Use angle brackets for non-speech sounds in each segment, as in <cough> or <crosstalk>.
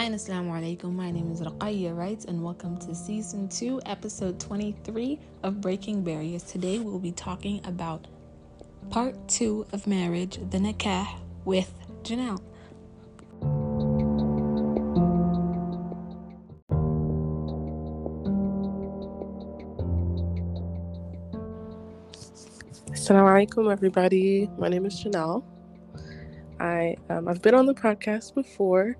Hi and Assalamu alaikum. My name is Raqayya Wright and welcome to season 2, episode 23 of Breaking Barriers. Today we'll be talking about part 2 of marriage, the nikah, with Janelle. Assalamu alaikum, everybody. My name is Janelle. I um, I've been on the podcast before,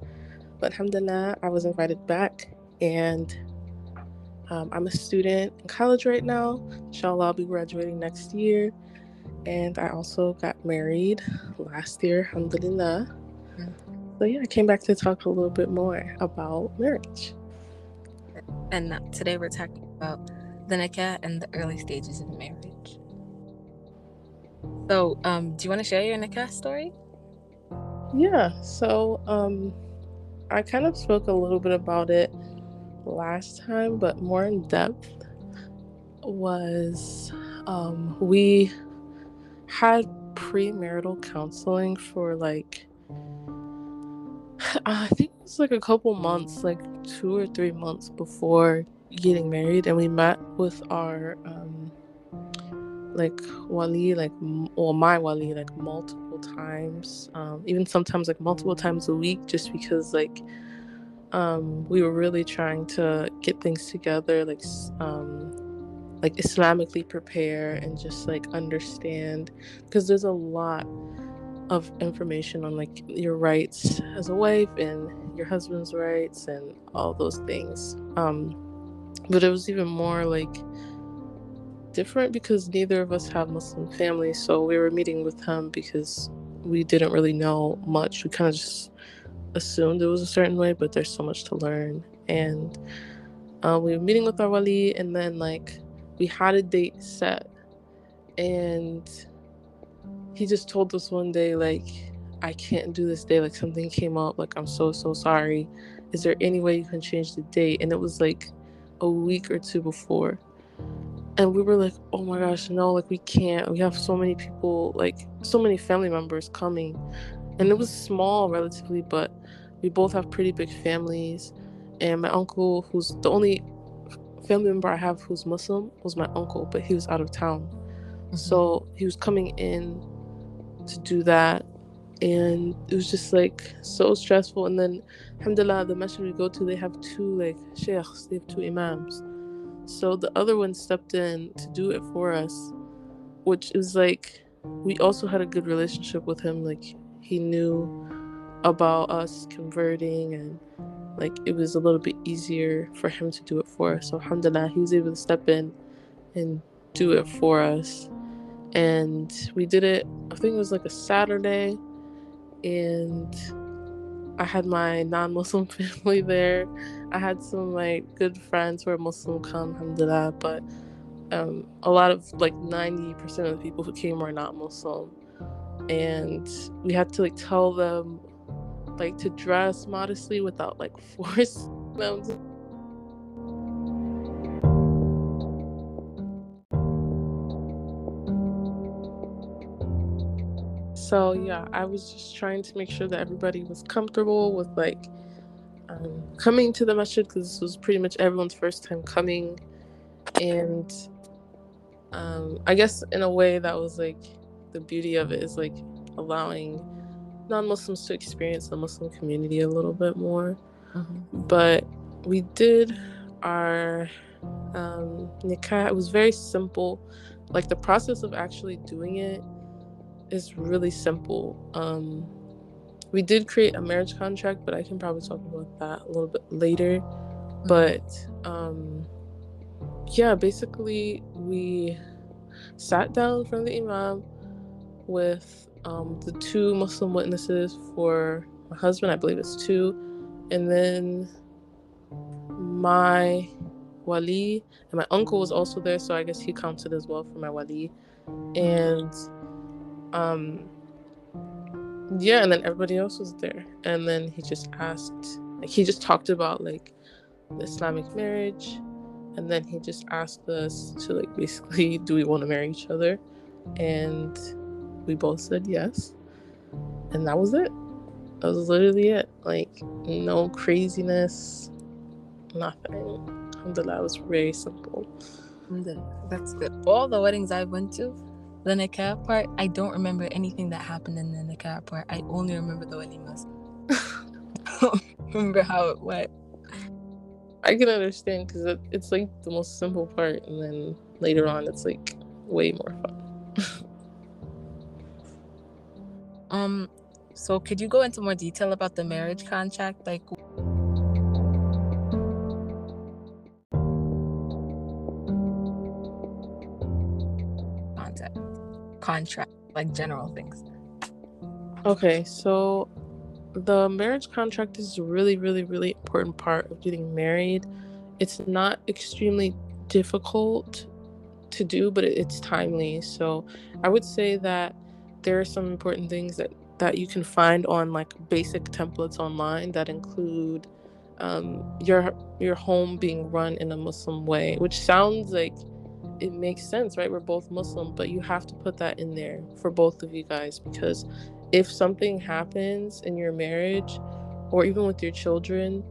but alhamdulillah, I was invited back, and um, I'm a student in college right now. Inshallah, I'll be graduating next year, and I also got married last year, alhamdulillah. So yeah, I came back to talk a little bit more about marriage. And today we're talking about the nikah and the early stages of marriage. So, um, do you want to share your nikah story? Yeah. So, um, I kind of spoke a little bit about it last time, but more in depth was um, we had premarital counseling for like <sighs> I think it was like a couple months, like two or three months before getting married, and we met with our um, like wali, like or my wali, like multiple times, um, even sometimes like multiple times a week, just because like um, we were really trying to get things together, like um, like Islamically prepare and just like understand, because there's a lot of information on like your rights as a wife and your husband's rights and all those things. Um, but it was even more like different because neither of us have Muslim families. So we were meeting with him because we didn't really know much. We kind of just assumed it was a certain way, but there's so much to learn. And uh, we were meeting with our wali, and then like we had a date set, and he just told us one day like I can't do this day. Like something came up. Like I'm so so sorry. Is there any way you can change the date? And it was like a week or two before and we were like oh my gosh no like we can't. We have so many people like so many family members coming. And it was small relatively but we both have pretty big families. And my uncle who's the only family member i have who's muslim was my uncle but he was out of town. Mm-hmm. so he was coming in to do that. And it was just like so stressful. And then alhamdulillah the masjid we go to they have two like sheikhs they have two imams so the other one stepped in to do it for us, which is like we also had a good relationship with him. Like he knew about us converting and like it was a little bit easier for him to do it for us. So alhamdulillah, he was able to step in and do it for us. And we did it, I think it was like a Saturday. And I had my non Muslim <laughs> family there. I had some my good friends who are Muslim come, alhamdulillah, but um, a lot of like 90% of the people who came were not Muslim. And we had to like tell them like to dress modestly without like <laughs> force them to so yeah i was just trying to make sure that everybody was comfortable with like um, coming to the masjid because this was pretty much everyone's first time coming. And um, i guess in a way that was like the beauty of it is like allowing non-muslims to experience the muslim community a little bit more. Mm-hmm. but we did our um, nikah. It was very simple. Like the process of actually doing it is really simple. Um, we did create a marriage contract, but I can probably talk about that a little bit later. But um, yeah, basically, we sat down of the Imam with um, the two Muslim witnesses for my husband, I believe it's two, and then my wali and my uncle was also there, so I guess he counted as well for my wali. And um yeah and then everybody else was there and then he just asked like he just talked about like the islamic marriage and then he just asked us to like <laughs> basically do we want to marry each other and we both said yes and that was it That was literally it. Like no craziness, nothing. Alhamdulillah, it was very simple. That's good. All the weddings I've went to, the nikah part, I don't remember anything that happened in the nikah part. I only remember the walimas. <laughs> <laughs> remember how it went. I can understand because it, it's like the most simple part, and then later on, it's like way more fun. <laughs> um, so could you go into more detail about the marriage contract? Like, contract, like general things. Okay, so the marriage contract is really, really, really important part of getting married. It's not extremely difficult to do, but it's timely. So I would say that there are some important things that that you can find on like basic templates online that include um, your your home being run in a Muslim way, which sounds like it makes sense, right? We're both Muslim, but you have to put that in there for both of you guys because if something happens in your marriage or even with your children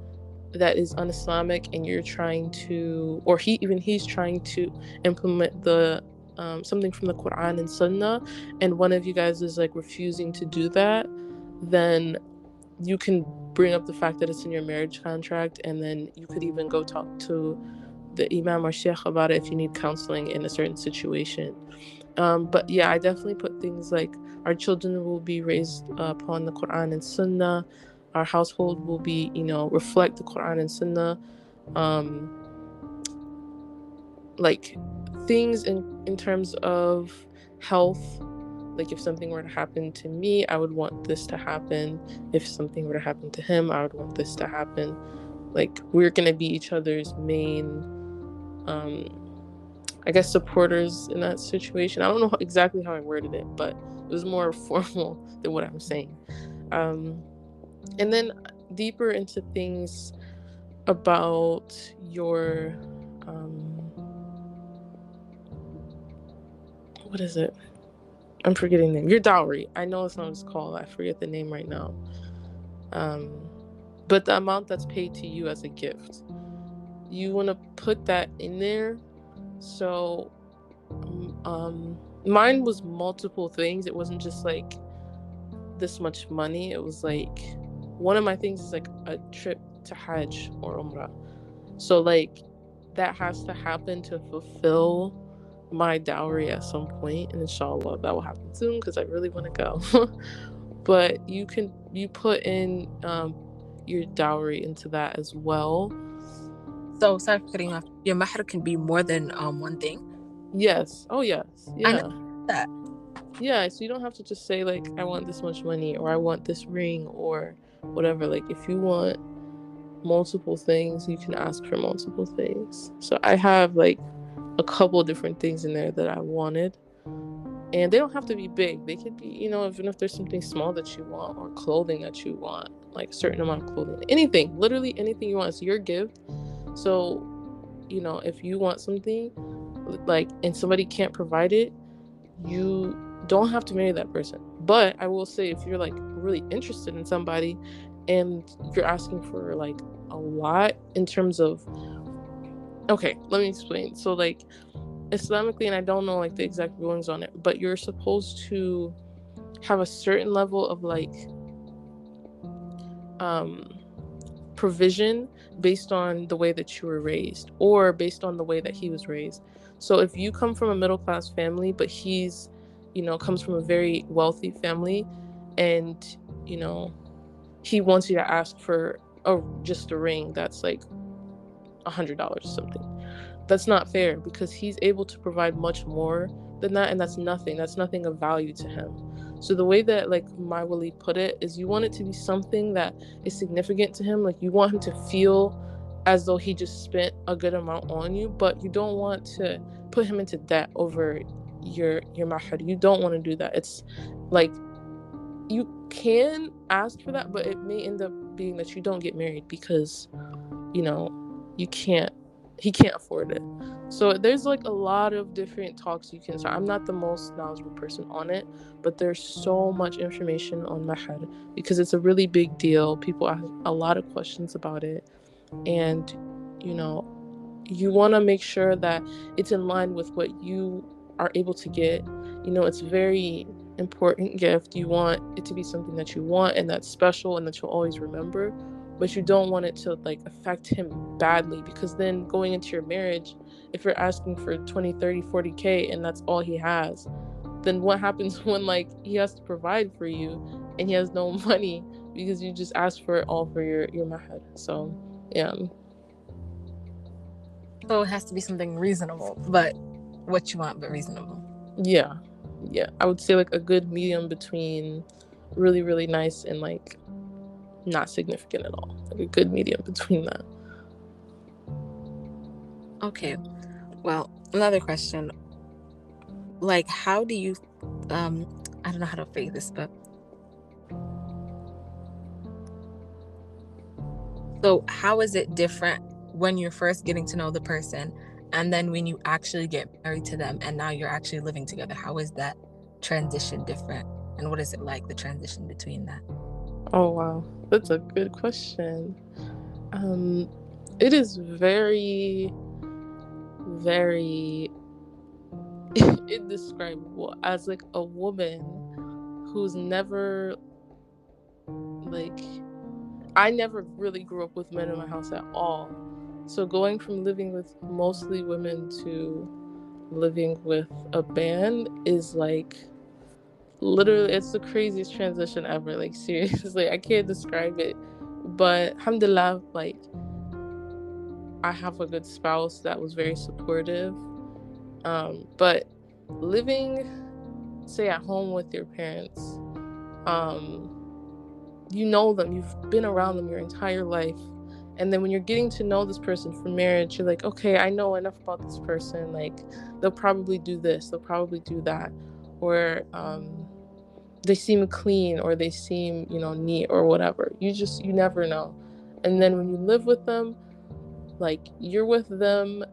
that is un-Islamic and you're trying to or he even he's trying to implement the um, something from the Quran and Sunnah and one of you guys is like refusing to do that then you can bring up the fact that it's in your marriage contract and then you could even go talk to the imam or sheikh about it if you need counseling in a certain situation. Um, but yeah i definitely put things like our children will be raised upon the quran and sunnah. Our household will be you know reflect the quran and sunnah. Um, like things in in terms of health. Like if something were to happen to me i would want this to happen. If something were to happen to him i would want this to happen. Like we're gonna be each other's main um i guess supporters in that situation. I don't know exactly how i worded it but it was more <laughs> formal than what i'm saying. Um and then deeper into things about your um what is it? I'm forgetting the name. Your dowry. I know it's not what it's called i forget the name right now. Um but the amount that's paid to you as a gift you want to put that in there. So um mine was multiple things. It wasn't just like this much money. It was like one of my things is like a trip to hajj or umrah. So like that has to happen to fulfill my dowry at some point and inshallah that will happen soon because i really want to go. <laughs> But you can you put in um, your dowry into that as well So, sorry for cutting off. Your mahr can be more than um one thing. yes. Oh yes. Yeah I know that. yeah so you don't have to just say like i want this much money or i want this ring or whatever. Like if you want multiple things you can ask for multiple things. So i have like a couple different things in there that i wanted. And they don't have to be big. They could be you know even if there's something small that you want or clothing that you want like a certain amount of clothing. Anything. Literally anything you want. It's your gift so you know if you want something like and somebody can't provide it you don't have to marry that person. But i will say if you're like really interested in somebody and you're asking for like a lot in terms of okay let me explain. So like islamically and i don't know like the exact rulings on it but you're supposed to have a certain level of like um provision based on the way that you were raised or based on the way that he was raised. So if you come from a middle class family but he's you know comes from a very wealthy family and you know he wants you to ask for a just a ring that's like a hundred dollars or something that's not fair because he's able to provide much more than that and that's nothing that's nothing of value to him so the way that like my wali put it is you want it to be something that is significant to him like you want him to feel as though he just spent a good amount on you but you don't want to put him into debt over your your mahar you don't want to do that. It's like you can ask for that but it may end up being that you don't get married because you know you can't he can't afford it. So there's like a lot of different talks you can start. I'm not the most knowledgeable person on it, but there's so much information on Mahar because it's a really big deal. People ask a lot of questions about it. And, you know, you want to make sure that it's in line with what you are able to get. You know, it's very important gift. You want it to be something that you want and that's special and that you'll always remember but you don't want it to like affect him badly because then going into your marriage if you're asking for 20 30 40k and that's all he has then what happens <laughs> when like he has to provide for you and he has no <laughs> money because you just asked for it all for your your mahar so yeah. So it has to be something reasonable but what you want but reasonable. Yeah yeah. I would say like a good medium between really really nice and like not significant at all. Like a good medium between that. Okay. Well, another question. Like how do you um I don't know how to phrase this, but so how is it different when you're first getting to know the person and then when you actually get married to them and now you're actually living together? How is that transition different? And what is it like the transition between that? Oh wow. That's a good question. Um, it is very, very <laughs> indescribable as like a woman who's never like I never really grew up with men in my house at all. So going from living with mostly women to living with a band is like literally it's the craziest transition ever like <laughs> seriously i can't describe it but alhamdulillah like i have a good spouse that was very supportive um but living say at home with your parents um you know them you've been around them your entire life and then when you're getting to know this person for marriage you're like okay i know enough about this person like they'll probably do this they'll probably do that or um they seem clean or they seem you know neat or whatever. You just you never know. And then when you live with them like you're with them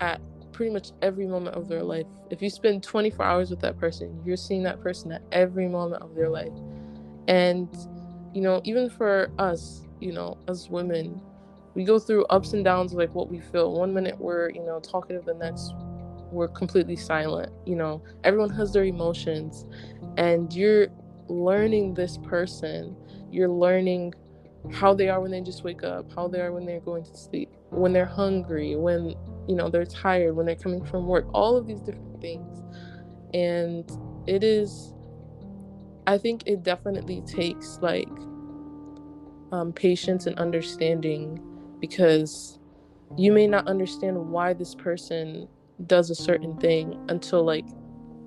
at pretty much every moment of their life. If you spend 24 hours with that person you're seeing that person at every moment of their life. And you know even for us you know as women we go through ups and downs like what we feel. One minute we're you know talkative the next we're completely silent you know? Everyone has their emotions and you're learning this person. You're learning how they are when they just wake up how they are when they're going to sleep when they're hungry when you know they're tired when they're coming from work all of these different things. And it is i think it definitely takes like um, patience and understanding because you may not understand why this person does a certain thing until like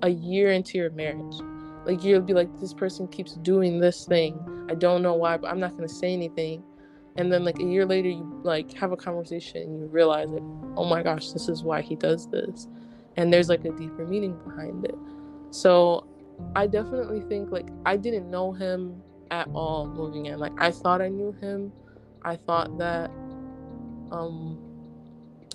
a year into your marriage. Like you'll be like, this person keeps doing this thing. I don't know why, but I'm not gonna say anything. And then like a year later, you like have a conversation and you realize like, oh my gosh, this is why he does this, and there's like a deeper meaning behind it. So I definitely think like I didn't know him at all moving in. Like I thought I knew him. I thought that um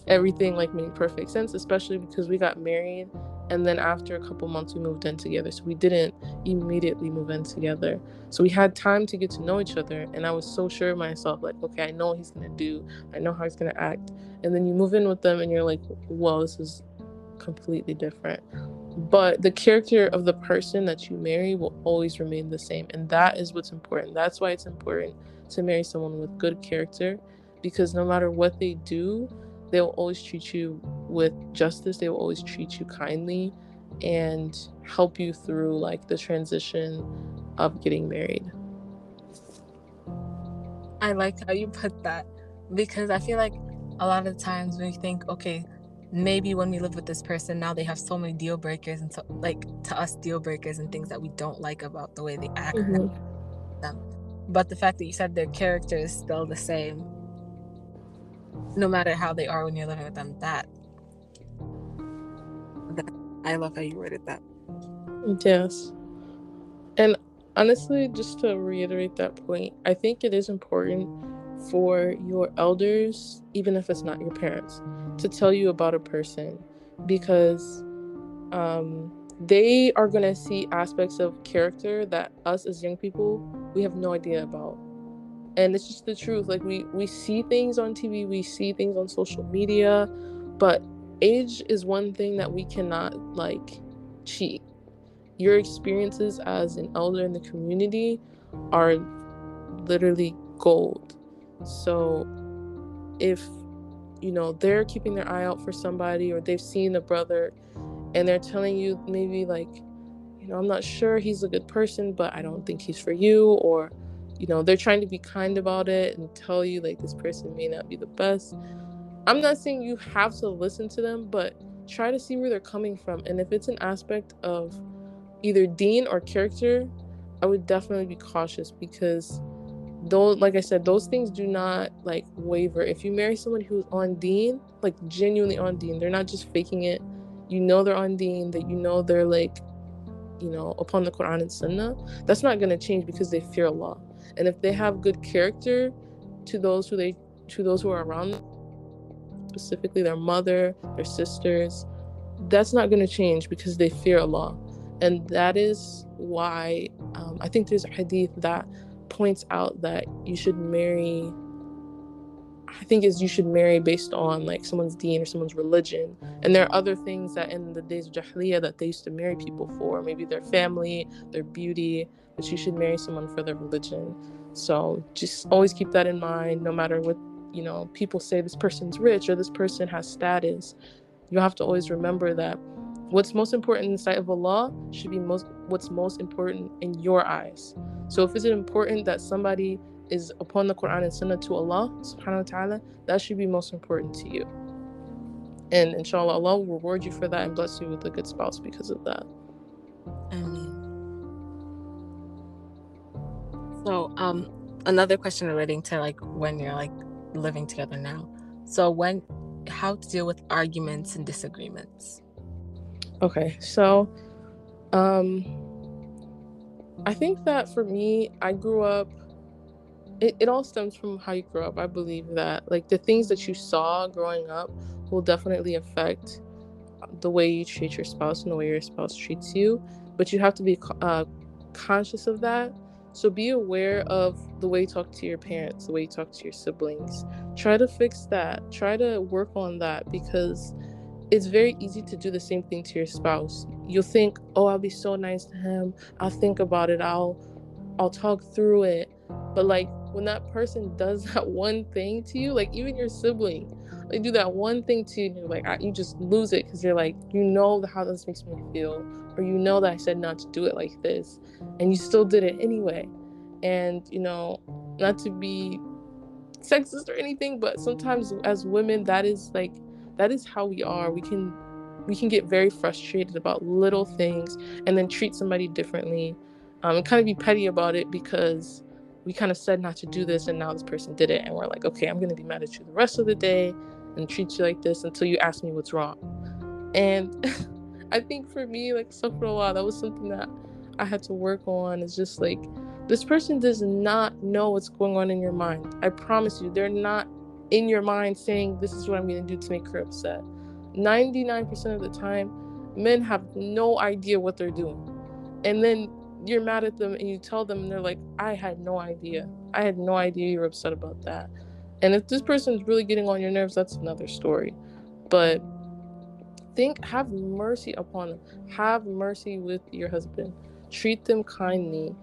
everything like made perfect sense, especially because we got married and then after a couple months we moved in together. So we didn't immediately move in together. So we had time to get to know each other and I was so sure of myself, like, okay, I know what he's gonna do, I know how he's gonna act. And then you move in with them and you're like, well, this is completely different. But the character of the person that you marry will always remain the same. And that is what's important. That's why it's important to marry someone with good character because no matter what they do, they will always treat you with justice they will always treat you kindly and help you through like the transition of getting married. I like how you put that because i feel like a lot of times we think okay maybe when we live with this person now they have so many deal breakers and so like to us deal breakers and things that we don't like about the way they act. Mm-hmm. them. But the fact that you said their character is still the same no matter how they are when you're living with them. That, that I love how you worded that. Yes. And honestly, just to reiterate that point, I think it is important for your elders, even if it's not your parents, to tell you about a person because um, they are going to see aspects of character that us as young people we have no idea about and it's just the truth like we we see things on tv we see things on social media but age is one thing that we cannot like cheat. Your experiences as an elder in the community are literally gold. So if you know they're keeping their eye out for somebody or they've seen a brother and they're telling you maybe like you know i'm not sure he's a good person but i don't think he's for you or you know they're trying to be kind about it and tell you like this person may not be the best. I'm not saying you have to listen to them but try to see where they're coming from. And if it's an aspect of either deen or character i would definitely be cautious because those like i said those things do not like waver. If you marry someone who's on deen like genuinely on deen they're not just faking it. You know they're on deen that you know they're like you know upon the quran and sunnah. That's not going to change because they fear allah and if they have good character to those who they to those who are around them specifically their mother their sisters that's not going to change because they fear allah and that is why um, i think there's a hadith that points out that you should marry I think is you should marry based on like someone's deen or someone's religion. And there are other things that in the days of Jahiliyyah that they used to marry people for, maybe their family, their beauty, but you should marry someone for their religion. So just always keep that in mind no matter what, you know, people say this person's rich or this person has status. You have to always remember that what's most important in the sight of Allah should be most what's most important in your eyes. So if it's important that somebody is upon the Quran and Sunnah to Allah subhanahu wa ta'ala, that should be most important to you. And inshallah, Allah will reward you for that and bless you with a good spouse because of that. So, um, another question relating to like when you're like living together now. So, when, how to deal with arguments and disagreements? Okay, so, um, I think that for me, I grew up it, it all stems from how you grow up. I believe that like the things that you saw growing up will definitely affect the way you treat your spouse and the way your spouse treats you. But you have to be uh, conscious of that. So be aware of the way you talk to your parents, the way you talk to your siblings. Try to fix that. Try to work on that because it's very easy to do the same thing to your spouse. You'll think, "Oh, I'll be so nice to him. I'll think about it. I'll I'll talk through it." But like when that person <laughs> does that one thing to you, like even your sibling, they do that one thing to you, and you're like, ah, you just lose it because you're like, you know how this makes me feel, or you know that I said not to do it like this, and you still did it anyway. And you know, not to be sexist or anything, but sometimes as women, that is like, that is how we are. We can we can get very frustrated about little things and then treat somebody differently um, and kind of be petty about it because we kind of said not to do this and now this person did it and we're like okay i'm going to be mad at you the rest of the day and treat you like this until you ask me what's wrong and <laughs> i think for me like so for a while that was something that i had to work on. Is just like this person does not know what's going on in your mind. I promise you they're not in your mind saying this is what i'm to do to make her upset. 99% of the time men have no idea what they're doing. And then you're mad at them and you tell them and they're like i had no idea. I had no idea you were upset about that. And if this person's really getting on your nerves that's another story. But think have mercy upon them have mercy with your husband treat them kindly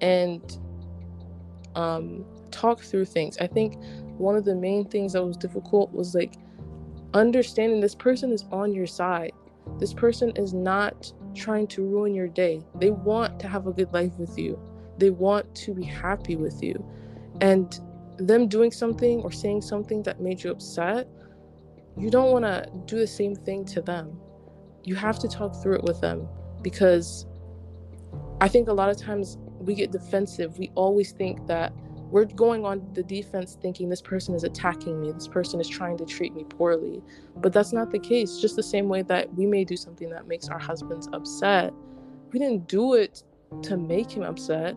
and um, talk through things i think one of the main things that was difficult was like understanding this person is on your side this person is not trying to ruin your day. They want to have a good life with you. They want to be happy with you. And them doing something or saying something that made you upset, you don't want to do the same thing to them. You have to talk through it with them because I think a lot of times we get defensive. We always think that we're going on the defense thinking this person is attacking me, this person is trying to treat me poorly. But that's not the case. Just the same way that we may do something that makes our husbands upset, we didn't do it to make him upset.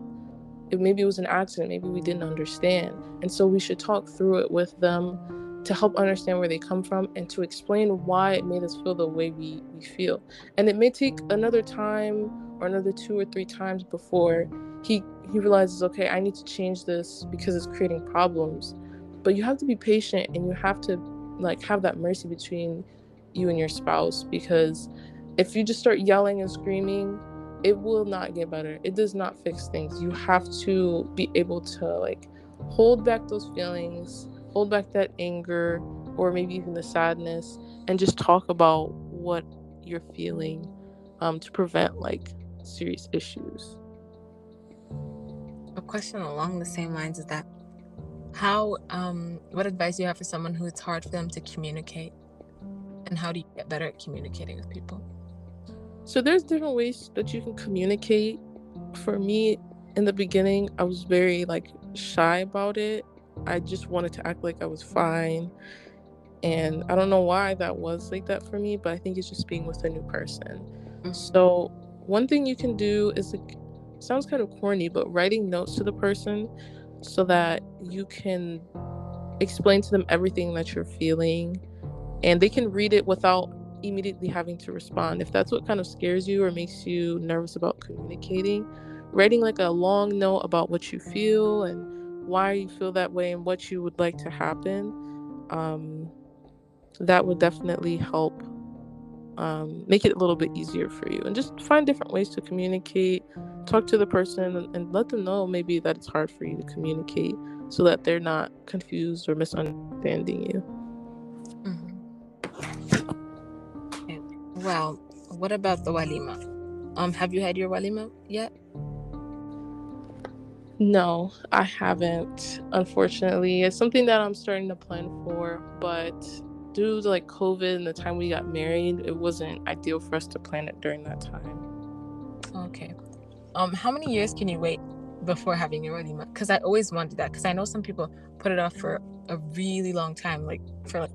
it, maybe it was an accident maybe we didn't understand and so we should talk through it with them to help understand where they come from and to explain why it made us feel the way we, we feel. And it may take another time or another two or three times before he he realizes okay i need to change this because it's creating problems. But you have to be patient and you have to like have that mercy between you and your spouse because if you just start yelling and screaming it will not get better. It does not fix things. You have to be able to like hold back those feelings hold back that anger or maybe even the sadness and just talk about what you're feeling um, to prevent like serious issues. A question along the same lines is that how um what advice do you have for someone who it's hard for them to communicate? And how do you get better at communicating with people? So there's different ways that you can communicate. For me in the beginning i was very like shy about it i just wanted to act like i was fine and i don't know why that was like that for me but i think it's just being with a new person mm-hmm. so one thing you can do is like sounds kind of corny but writing notes to the person so that you can explain to them everything that you're feeling and they can read it without immediately having to respond. If that's what kind of scares you or makes you nervous about communicating, writing like a long note about what you feel and why you feel that way and what you would like to happen, um, that would definitely help um, make it a little bit easier for you. And just find different ways to communicate, talk to the person, and, and let them know maybe that it's hard for you to communicate so that they're not confused or misunderstanding you. Well, what about the walima? Um, have you had your walima yet? No, I haven't. Unfortunately, it's something that I'm starting to plan for, but due to like COVID and the time we got married, it wasn't ideal for us to plan it during that time. Okay. Um, how many years can you wait before having your walima? Because I always wanted that. Because I know some people put it off for a really long time, like for like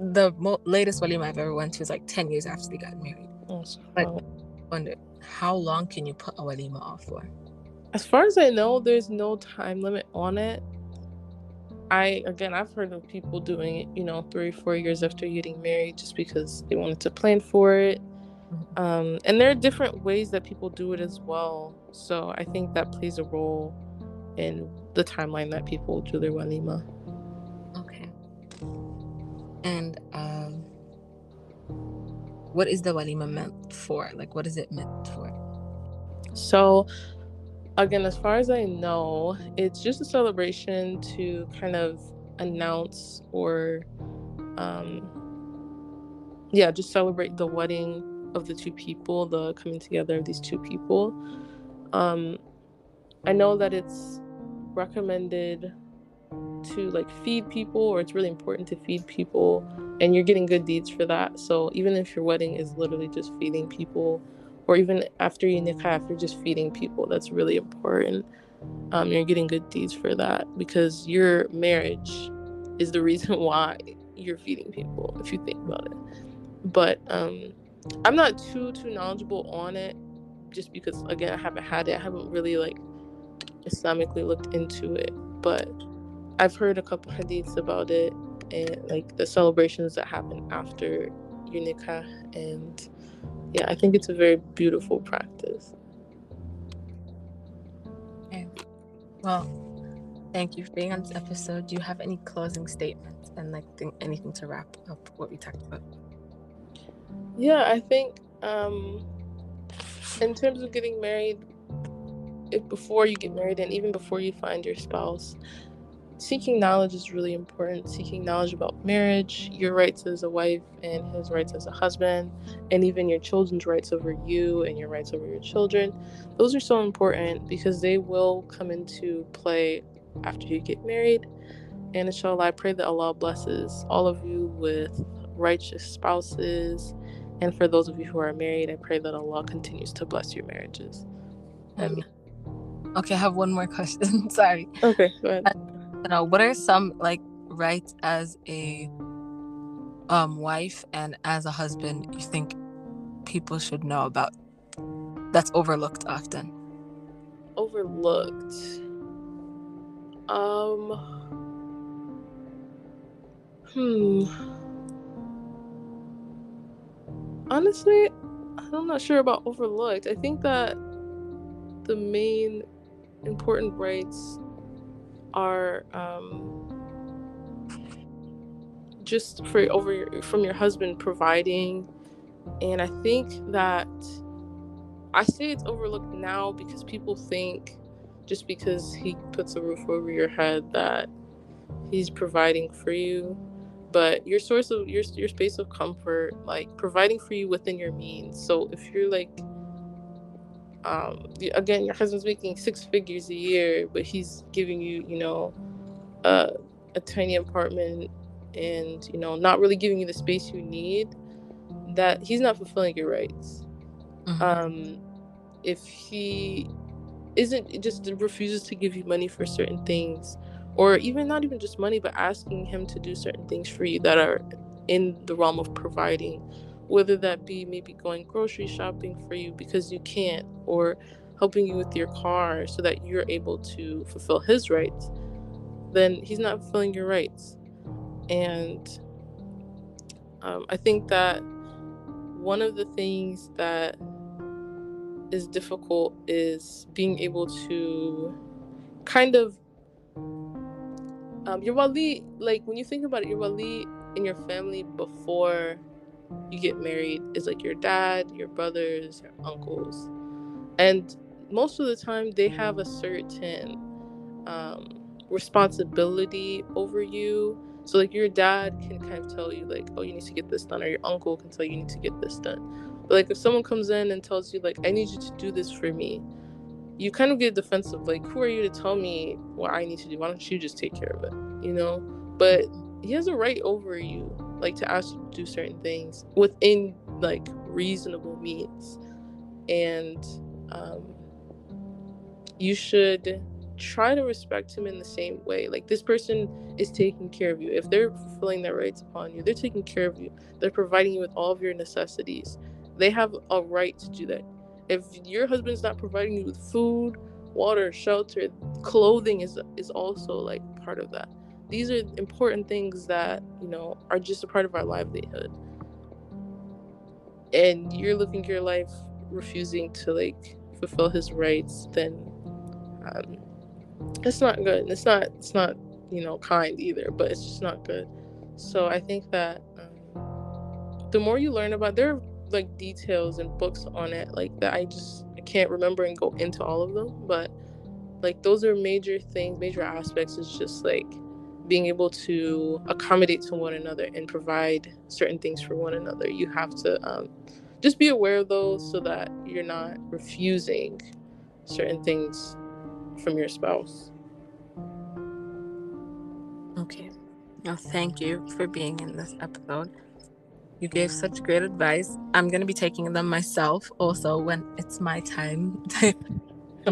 the mo- latest walima I've ever went to is like 10 years after they got married. Oh, like, I wonder how long can you put a walima off for? As far as I know, there's no time limit on it. I again, I've heard of people doing it, you know, three, four years after getting married, just because they wanted to plan for it. Mm-hmm. Um, and there are different ways that people do it as well. So I think that plays a role in the timeline that people do their walima. Okay. And um, what is the walima meant for? Like, what is it meant for? So, again, as far as I know, it's just a celebration to kind of announce or, um, yeah, just celebrate the wedding of the two people, the coming together of these two people. Um, I know that it's recommended to like feed people or it's really important to feed people and you're getting good deeds for that so even if your wedding is literally just feeding people or even after you nikah you're just feeding people. That's really important. Um, you're getting good deeds for that because your marriage is the <laughs> reason why you're feeding people if you think about it. But um, i'm not too too knowledgeable on it just because again i haven't had it. I haven't really like islamically looked into it. But I've heard a couple hadiths about it and like the celebrations that happen after your nikah and yeah, I think it's a very beautiful practice. Okay. Well, thank you for being on this episode. Do you have any closing statements and like th- anything to wrap up what we talked about? Yeah, I think um in terms of getting married, if before you get married and even before you find your spouse, seeking knowledge is really important. Seeking knowledge about marriage, your rights as a wife, and his rights as a husband, and even your children's rights over you and your rights over your children. Those are so important because they will come into play after you get married. And inshallah, I pray that Allah blesses all of you with righteous spouses. And for those of you who are married, I pray that Allah continues to bless your marriages. Okay, I have one more question. <laughs> Sorry. Okay, go ahead. Know what are some like rights as a um wife and as a husband you think people should know about that's overlooked often overlooked. Um. Hmm. Honestly, I'm not sure about overlooked. I think that the main important rights are um, just for over your, from your husband providing, and I think that I say it's overlooked now because people think just because he puts a roof over your head that he's providing for you. But your source of your your space of comfort like providing for you within your means. So if you're like um again your husband's making six figures a year but he's giving you you know a, a tiny apartment and you know not really giving you the space you need that he's not fulfilling your rights mm-hmm. um if he isn't just refuses to give you money for certain things or even not even just money but asking him to do certain things for you that are in the realm of providing whether that be maybe going grocery shopping for you because you can't or helping you with your car so that you're able to fulfill his rights then he's not fulfilling your rights. And um, i think that one of the things that is difficult is being able to kind of um, your wali, like when you think about it, your wali in your family before you get married is like your dad, your brothers, your uncles, and most of the time they have a certain um, responsibility over you. So like your dad can kind of tell you like, oh, you need to get this done, or your uncle can tell you, you need to get this done. But like if someone comes in and tells you like, I need you to do this for me, you kind of get defensive like who are you to tell me what i need to do? Why don't you just take care of it? You know? But he has a right over you like to ask you to do certain things within like reasonable means. And um, you should try to respect him in the same way. Like this person is taking care of you. If they're fulfilling their rights upon you they're taking care of you. They're providing you with all of your necessities. They have a right to do that. If your husband's not providing you with food water shelter clothing is is also like part of that these are important things that you know are just a part of our livelihood. And you're living your life refusing to like fulfill his rights then um it's not good. It's not it's not you know kind either but it's just not good. So i think that um, the more you learn about there are like details and books on it like that i just I can't remember and go into all of them but like those are major things major aspects. Is just like being able to accommodate to one another and provide certain things for one another you have to um, just be aware of those so that you're not refusing certain things from your spouse okay well thank you for being in this episode you gave such great advice. I'm going to be taking them myself also when it's my time. <laughs>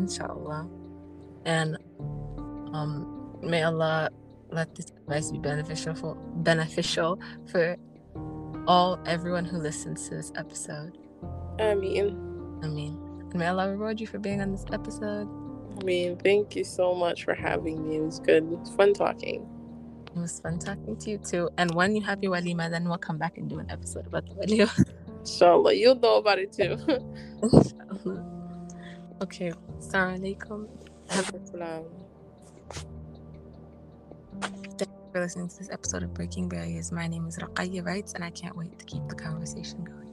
Inshallah. And um, may Allah let this advice be beneficial for, beneficial for all everyone who listens to this episode. Ameen. Ameen. And may Allah reward you for being on this episode. I mean, thank you so much for having me. It was good. It was fun talking. It was fun talking to you too. And when you have your walima, then we'll come back and do an episode about the walima. <laughs> Inshallah, you'll know about it too. <laughs> <laughs> okay. Assalamu alaikum. For listening to this episode of Breaking Barriers. My name is Raqayya Writes, and I can't wait to keep the conversation going.